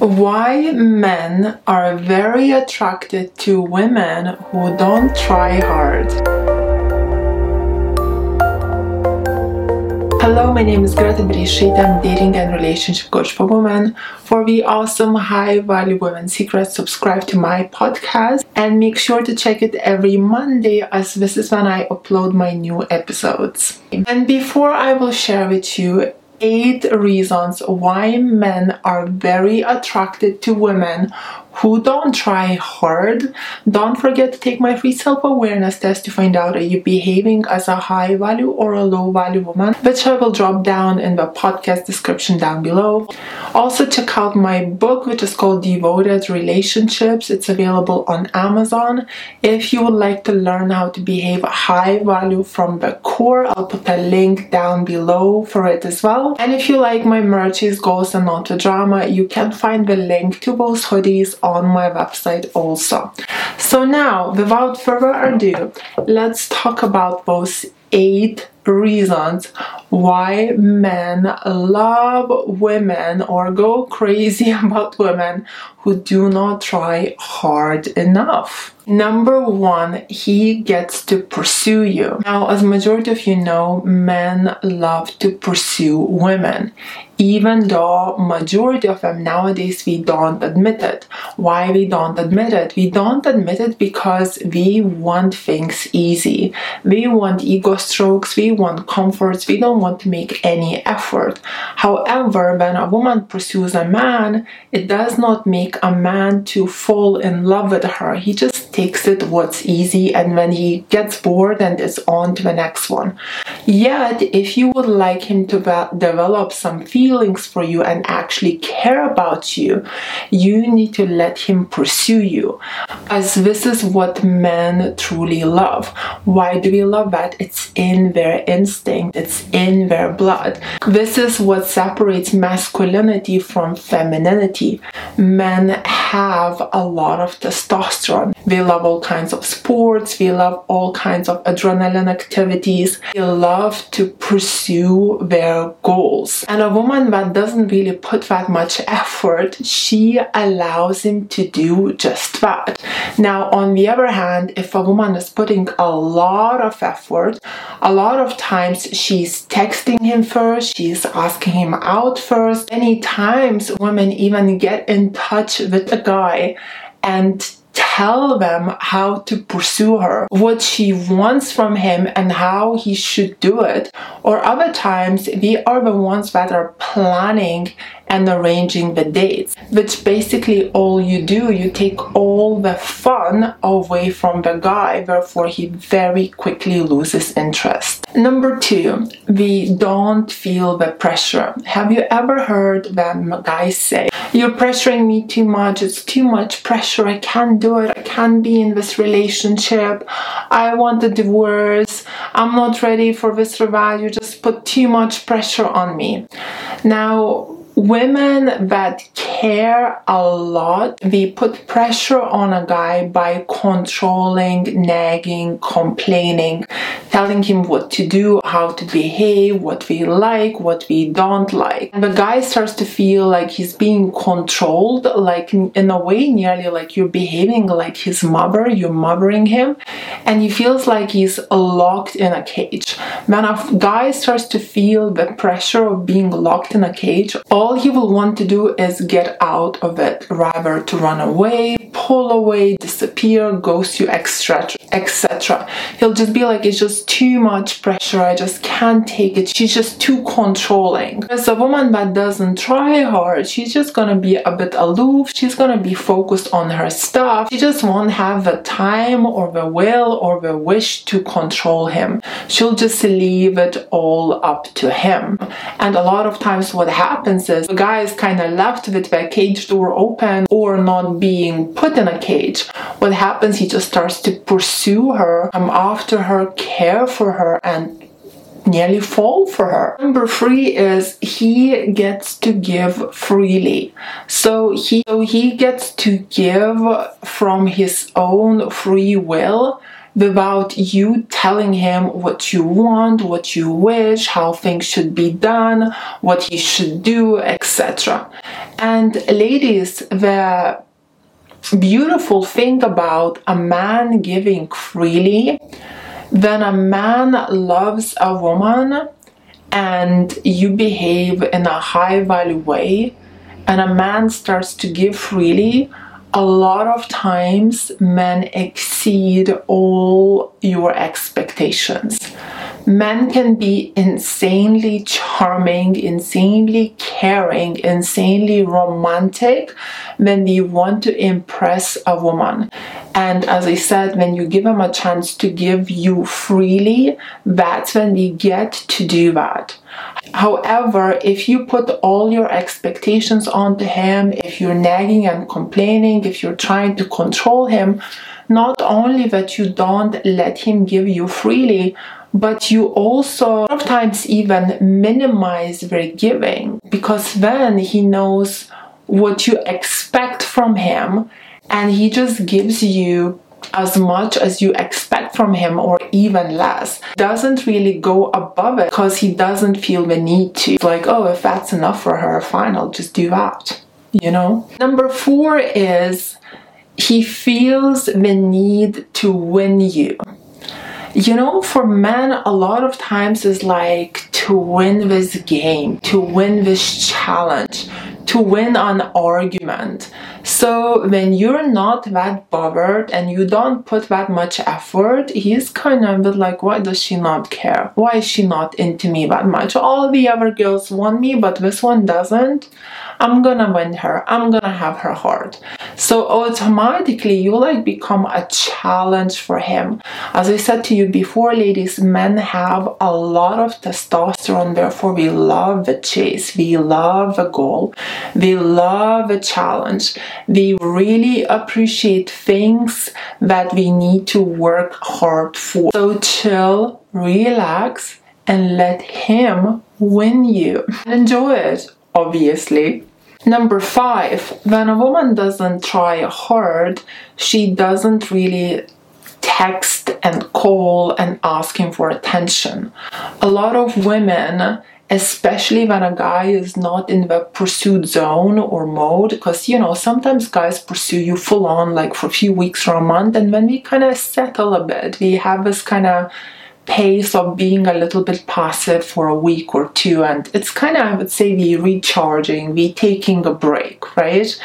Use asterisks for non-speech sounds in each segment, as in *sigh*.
Why men are very attracted to women who don't try hard. Hello, my name is Greta Bereisaite. I'm dating and relationship coach for women. For the awesome high value women secrets, subscribe to my podcast and make sure to check it every Monday as this is when I upload my new episodes. And before I will share with you eight reasons why men are very attracted to women who don't try hard. Don't forget to take my free self awareness test to find out are you behaving as a high value or a low value woman, which I will drop down in the podcast description down below. Also, check out my book, which is called Devoted Relationships. It's available on Amazon. If you would like to learn how to behave high value from the core, I'll put a link down below for it as well. And if you like my merches, goals, and not the drama, you can find the link to both hoodies on my website also. So now, without further ado, let's talk about those eight reasons why men love women or go crazy *laughs* about women who do not try hard enough. Number one, he gets to pursue you. Now, as majority of you know, men love to pursue women even though majority of them nowadays we don't admit it why we don't admit it we don't admit it because we want things easy we want ego strokes we want comforts we don't want to make any effort. However when a woman pursues a man it does not make a man to fall in love with her. He just takes it what's easy and when he gets bored and is on to the next one yet if you would like him to develop some feelings feelings for you and actually care about you, you need to let him pursue you. As this is what men truly love. Why do we love that? It's in their instinct, it's in their blood. This is what separates masculinity from femininity. Men have a lot of testosterone. They love all kinds of sports, they love all kinds of adrenaline activities, they love to pursue their goals. And a woman woman that doesn't really put that much effort, she allows him to do just that. Now, on the other hand, if a woman is putting a lot of effort, a lot of times she's texting him first, she's asking him out first. Many times women even get in touch with a guy and tell them how to pursue her, what she wants from him, and how he should do it. Or other times, we are the ones that are planning and arranging the dates, which basically all you do, you take all the fun away from the guy, therefore he very quickly loses interest. Number two, we don't feel the pressure. Have you ever heard them guys say, You're pressuring me too much, it's too much pressure, I can't do it, I can't be in this relationship, I want a divorce, I'm not ready for this revival, you just put too much pressure on me. Now, women that care a lot, they put pressure on a guy by controlling, nagging, complaining, telling him what to do, how to behave, what we like, what we don't like. And the guy starts to feel like he's being controlled, like in a way, nearly like you're behaving like his mother, you're mothering him, and he feels like he's locked in a cage. When a guy starts to feel the pressure of being locked in a cage, all he will want to do is get out of it, rather to run away, pull away, disappear, ghost you, etc. etc. He'll just be like, it's just too much pressure, I just can't take it. She's just too controlling. As a woman that doesn't try hard, she's just gonna be a bit aloof, she's gonna be focused on her stuff. She just won't have the time or the will or the wish to control him. She'll just leave it all up to him. And a lot of times what happens is the guy is kind of left with the cage door open or not being put in a cage. What happens, he just starts to pursue her, come after her, care for her, and nearly fall for her. Number three is he gets to give freely. So he so he gets to give from his own free will without you telling him what you want, what you wish, how things should be done, what he should do, etc. And ladies, the beautiful thing about a man giving freely, when a man loves a woman and you behave in a high value way, and a man starts to give freely, a lot of times men exceed all your expectations. Men can be insanely charming, insanely caring, insanely romantic when they want to impress a woman. And as I said, when you give them a chance to give you freely, that's when they get to do that. However, if you put all your expectations onto him, if you're nagging and complaining, if you're trying to control him, not only that you don't let him give you freely, but you also sometimes even minimize their giving because then he knows what you expect from him and he just gives you as much as you expect from him or even less. Doesn't really go above it because he doesn't feel the need to. Like, oh, if that's enough for her, fine, I'll just do that. You know? Number four is he feels the need to win you. You know, for men, a lot of times is like to win this game, to win this challenge, to win an argument. So when you're not that bothered and you don't put that much effort, he's kind of like, why does she not care? Why is she not into me that much? All the other girls want me, but this one doesn't. I'm gonna win her. I'm gonna have her heart. So automatically you like become a challenge for him. As I said to you before, ladies, men have a lot of testosterone, therefore we love the chase, we love the goal, we love a challenge. They really appreciate things that we need to work hard for. So chill, relax, and let him win you. Enjoy it, obviously. Number five, when a woman doesn't try hard, she doesn't really text and call and asking for attention. A lot of women especially when a guy is not in the pursuit zone or mode because you know sometimes guys pursue you full on like for a few weeks or a month and when we kind of settle a bit. We have this kind of pace of being a little bit passive for a week or two and it's kind of i would say we recharging we taking a break right?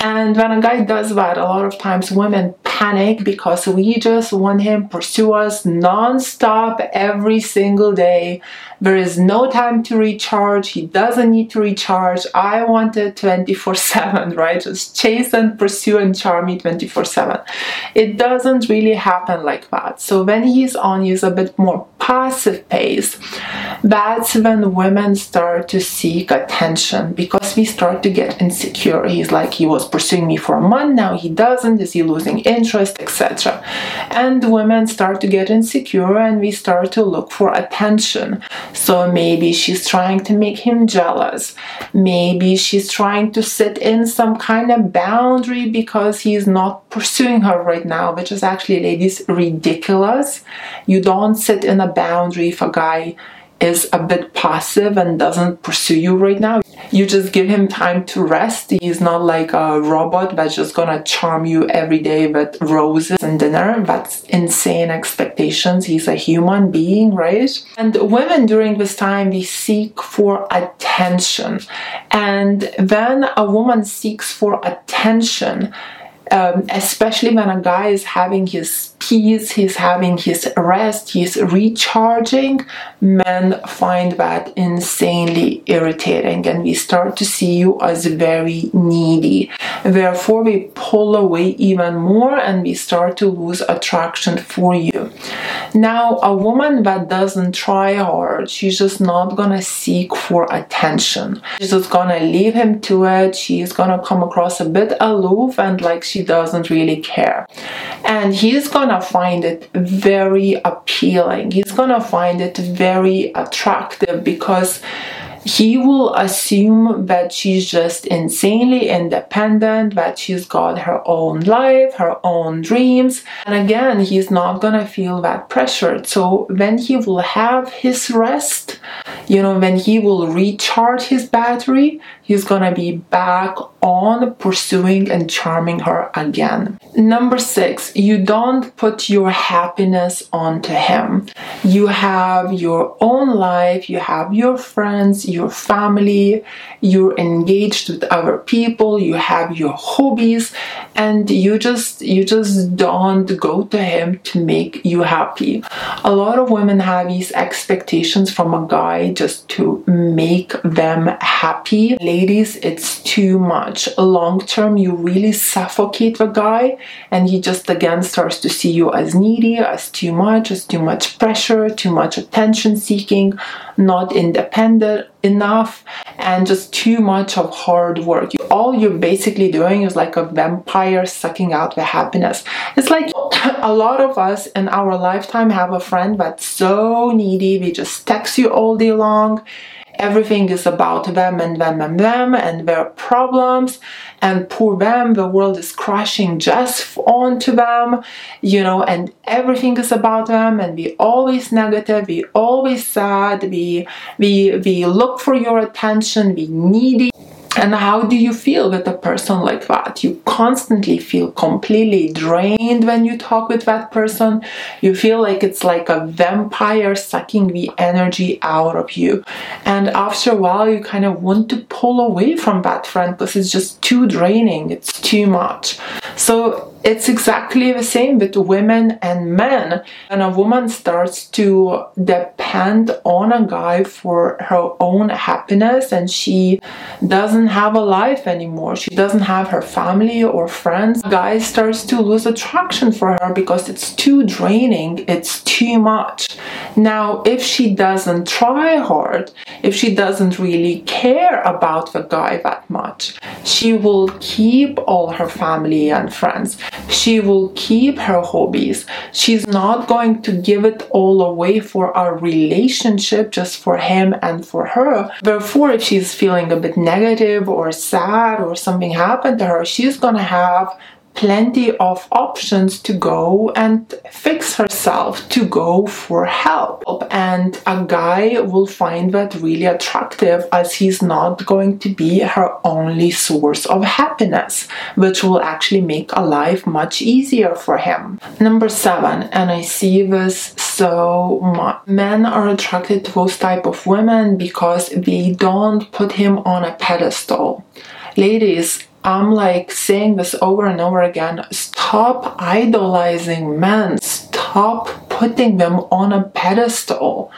And when a guy does that a lot of times women panic because we just want him to pursue us non-stop every single day. There is no time to recharge. He doesn't need to recharge. I want it 24 7 *laughs* right? Just chase and pursue and charm me 24 7 it doesn't really happen like that. So when he's on he's a bit more passive pace, that's when women start to seek attention because we start to get insecure. He's like, he was pursuing me for a month, now he doesn't, is he losing interest, etc. And women start to get insecure and we start to look for attention. So maybe she's trying to make him jealous. Maybe she's trying to set in some kind of boundary because he's not pursuing her right now, which is actually, ladies, ridiculous. You don't sit in a boundary if a guy is a bit passive and doesn't pursue you right now. You just give him time to rest. He's not like a robot that's just gonna charm you every day with roses and dinner. That's insane expectations. He's a human being, right? And women during this time, they seek for attention. And when a woman seeks for attention, um, especially when a guy is having his peace, he's having his rest, he's recharging, men find that insanely irritating and we start to see you as very needy. Therefore, we pull away even more and we start to lose attraction for you. Now, a woman that doesn't try hard, she's just not gonna seek for attention. She's just gonna leave him to it. She's gonna come across a bit aloof and like she doesn't really care. And he's gonna find it very appealing. He's gonna find it very attractive because he will assume that she's just insanely independent, that she's got her own life, her own dreams. And again, he's not gonna feel that pressured. So when he will have his rest, you know, when he will recharge his battery, he's gonna be back on pursuing and charming her again. Number six, you don't put your happiness onto him. You have your own life, you have your friends, your family, you're engaged with other people, you have your hobbies, and you just you just don't go to him to make you happy. A lot of women have these expectations from a guy just to make them happy. Ladies, it's too much. Long term, you really suffocate the guy, and he just again starts to see you as needy, as too much, as too much pressure, too much attention seeking, not independent enough, and just too much of hard work. All you're basically doing is like a vampire sucking out the happiness. It's like *laughs* a lot of us in our lifetime have a friend that's so needy, they just text you all day long everything is about them and them and them and their problems. And poor them the world is crashing just onto them you know and everything is about them. And we always negative we always sad we we we look for your attention we needy and how do you feel with a person like that? You constantly feel completely drained when you talk with that person. You feel like it's like a vampire sucking the energy out of you. And after a while, you kind of want to pull away from that friend because it's just too draining, it's too much. So it's exactly the same with women and men. When a woman starts to depend on a guy for her own happiness and she doesn't have a life anymore, she doesn't have her family or friends, a guy starts to lose attraction for her because it's too draining, it's too much. Now, if she doesn't try hard, if she doesn't really care about the guy that much, she will keep all her family and friends she will keep her hobbies. She's not going to give it all away for a relationship just for him and for her. Therefore, if she's feeling a bit negative or sad or something happened to her, she's gonna have plenty of options to go and fix herself, to go for help. And a guy will find that really attractive as he's not going to be her only source of happiness, which will actually make a life much easier for him. Number seven, and I see this so much. Men are attracted to those type of women because they don't put him on a pedestal. Ladies, I'm like saying this over and over again stop idolizing men, stop putting them on a pedestal.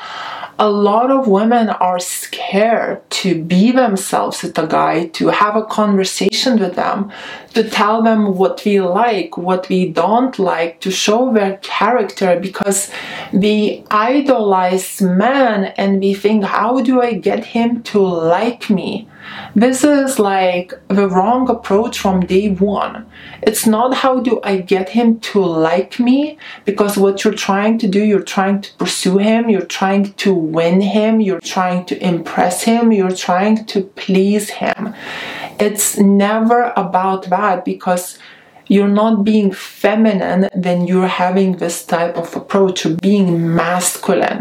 A lot of women are scared to be themselves with a guy, to have a conversation with them, to tell them what we like, what we don't like, to show their character because we idolize men and we think, how do I get him to like me? This is like the wrong approach from day one. It's not how do I get him to like me because what you're trying to do, you're trying to pursue him, you're trying to win him, you're trying to impress him, you're trying to please him. It's never about that because you're not being feminine when you're having this type of approach of being masculine.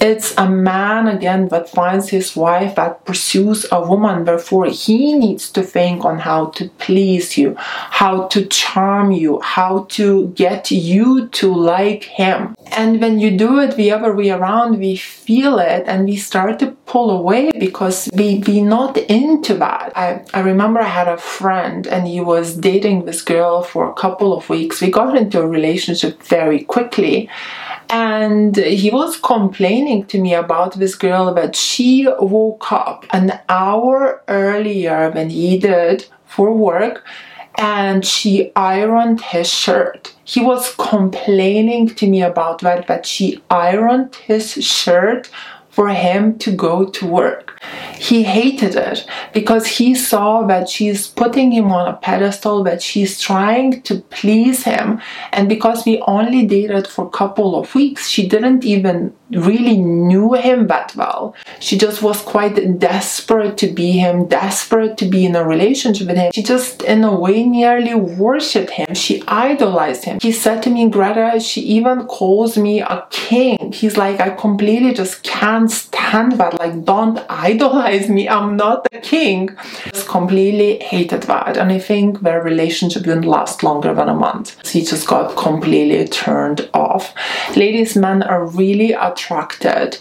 It's a man again that finds his wife that pursues a woman, therefore he needs to think on how to please you, how to charm you, how to get you to like him. And when you do it the other way around, we feel it and we start to pull away because we we not into that. I, I remember I had a friend and he was dating this girl for a couple of weeks. We got into a relationship very quickly and he was complaining to me about this girl that she woke up an hour earlier than he did for work and she ironed his shirt. He was complaining to me about that, that she ironed his shirt for him to go to work. He hated it because he saw that she's putting him on a pedestal, that she's trying to please him. And because we only dated for a couple of weeks, she didn't even really knew him that well. She just was quite desperate to be him, desperate to be in a relationship with him. She just, in a way, nearly worshipped him. She idolized him. He said to me, Greta, she even calls me a king. He's like, I completely just can't stand that. Like, don't idolize me. I'm not the king. Just completely hated that. And I think their relationship didn't last longer than a month. He just got completely turned off. Ladies, men are really attracted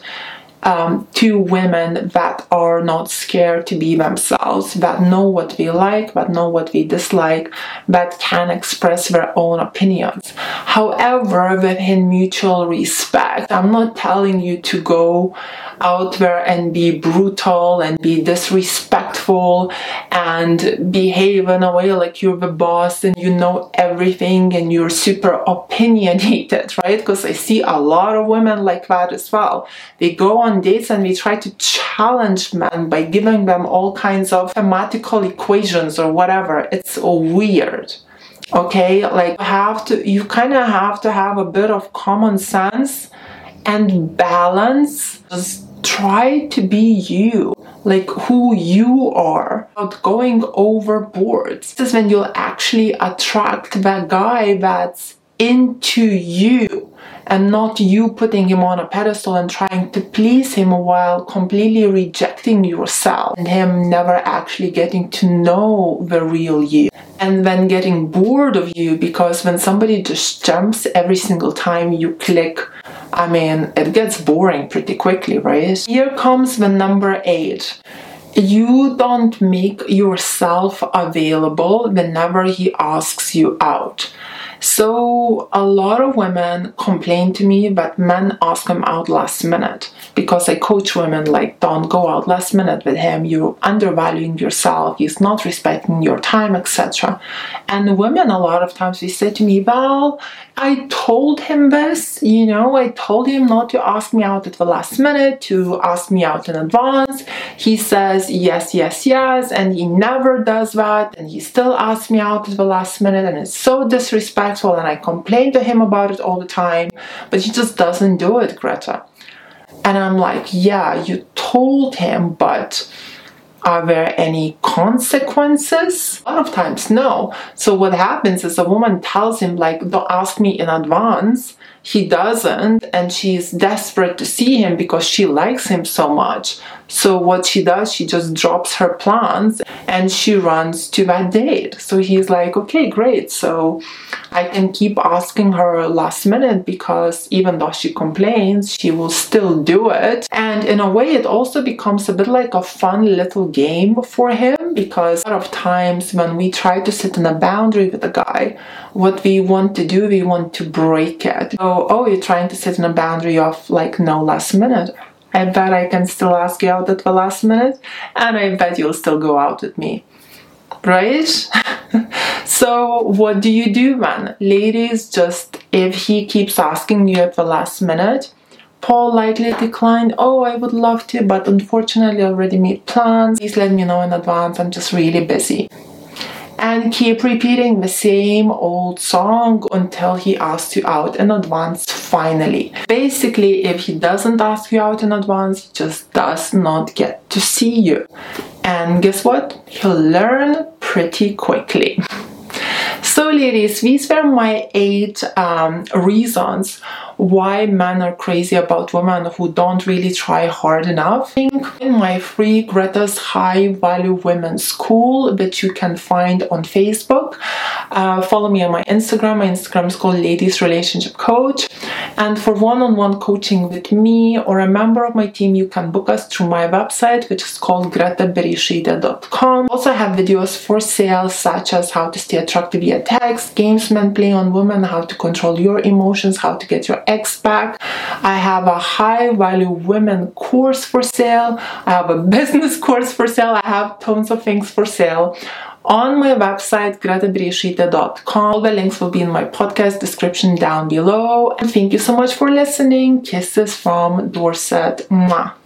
um, to women that are not scared to be themselves, that know what we like, that know what we dislike, that can express their own opinions. However, within mutual respect, I'm not telling you to go out there and be brutal and be disrespectful and behave in a way like you're the boss and you know everything and you're super opinionated, *laughs* right? Because I see a lot of women like that as well. They go on dates and we try to challenge men by giving them all kinds of mathematical equations or whatever. It's weird. Okay? Like have to you kind of have to have a bit of common sense and balance. Just try to be you like who you are without going overboard. This is when you'll actually attract that guy that's into you and not you putting him on a pedestal and trying to please him while completely rejecting yourself and him never actually getting to know the real you and then getting bored of you because when somebody just jumps every single time you click I mean, it gets boring pretty quickly, right? Here comes the number eight. You don't make yourself available whenever he asks you out. So a lot of women complain to me that men ask them out last minute because I coach women like don't go out last minute with him, you're undervaluing yourself, he's not respecting your time, etc. And women a lot of times they say to me, Well, I told him this, you know, I told him not to ask me out at the last minute, to ask me out in advance. He says yes, yes, yes, and he never does that, and he still asks me out at the last minute, and it's so disrespectful, and I complain to him about it all the time, but he just doesn't do it, Greta. And I'm like, yeah, you told him, but are there any consequences? A lot of times, no. So what happens is a woman tells him, like, don't ask me in advance. He doesn't, and she's desperate to see him because she likes him so much. So what she does, she just drops her plans and she runs to that date. So he's like, okay, great. So I can keep asking her last minute because even though she complains, she will still do it. And in a way, it also becomes a bit like a fun little game for him because a lot of times when we try to set in a boundary with a guy, what we want to do, we want to break it. So, oh, you're trying to set in a boundary of like no last minute I bet I can still ask you out at the last minute, and I bet you'll still go out with me. Right? *laughs* so, what do you do then? Ladies, just if he keeps asking you at the last minute, Paul politely declined, oh, I would love to, but unfortunately, I already made plans. Please let me know in advance, I'm just really busy and keep repeating the same old song until he asks you out in advance finally. Basically, if he doesn't ask you out in advance, he just does not get to see you. And guess what? He'll learn pretty quickly. So, ladies, these were my eight um, reasons why men are crazy about women who don't really try hard enough. In my free Greta's High Value Women School that you can find on Facebook. Uh, follow me on my Instagram. My Instagram is called Ladies Relationship Coach. And for one on one coaching with me or a member of my team, you can book us through my website, which is called gretabereisaite.com. Also, I have videos for sale, such as how to stay attractive via text, games men play on women, how to control your emotions, how to get your ex back. I have a high value women course for sale. I have a *laughs* business course for sale. I have tons of things for sale on my website gretabereisaite.com. All the links will be in my podcast description down below. And thank you so much for listening. Kisses from Dorset. Mwah.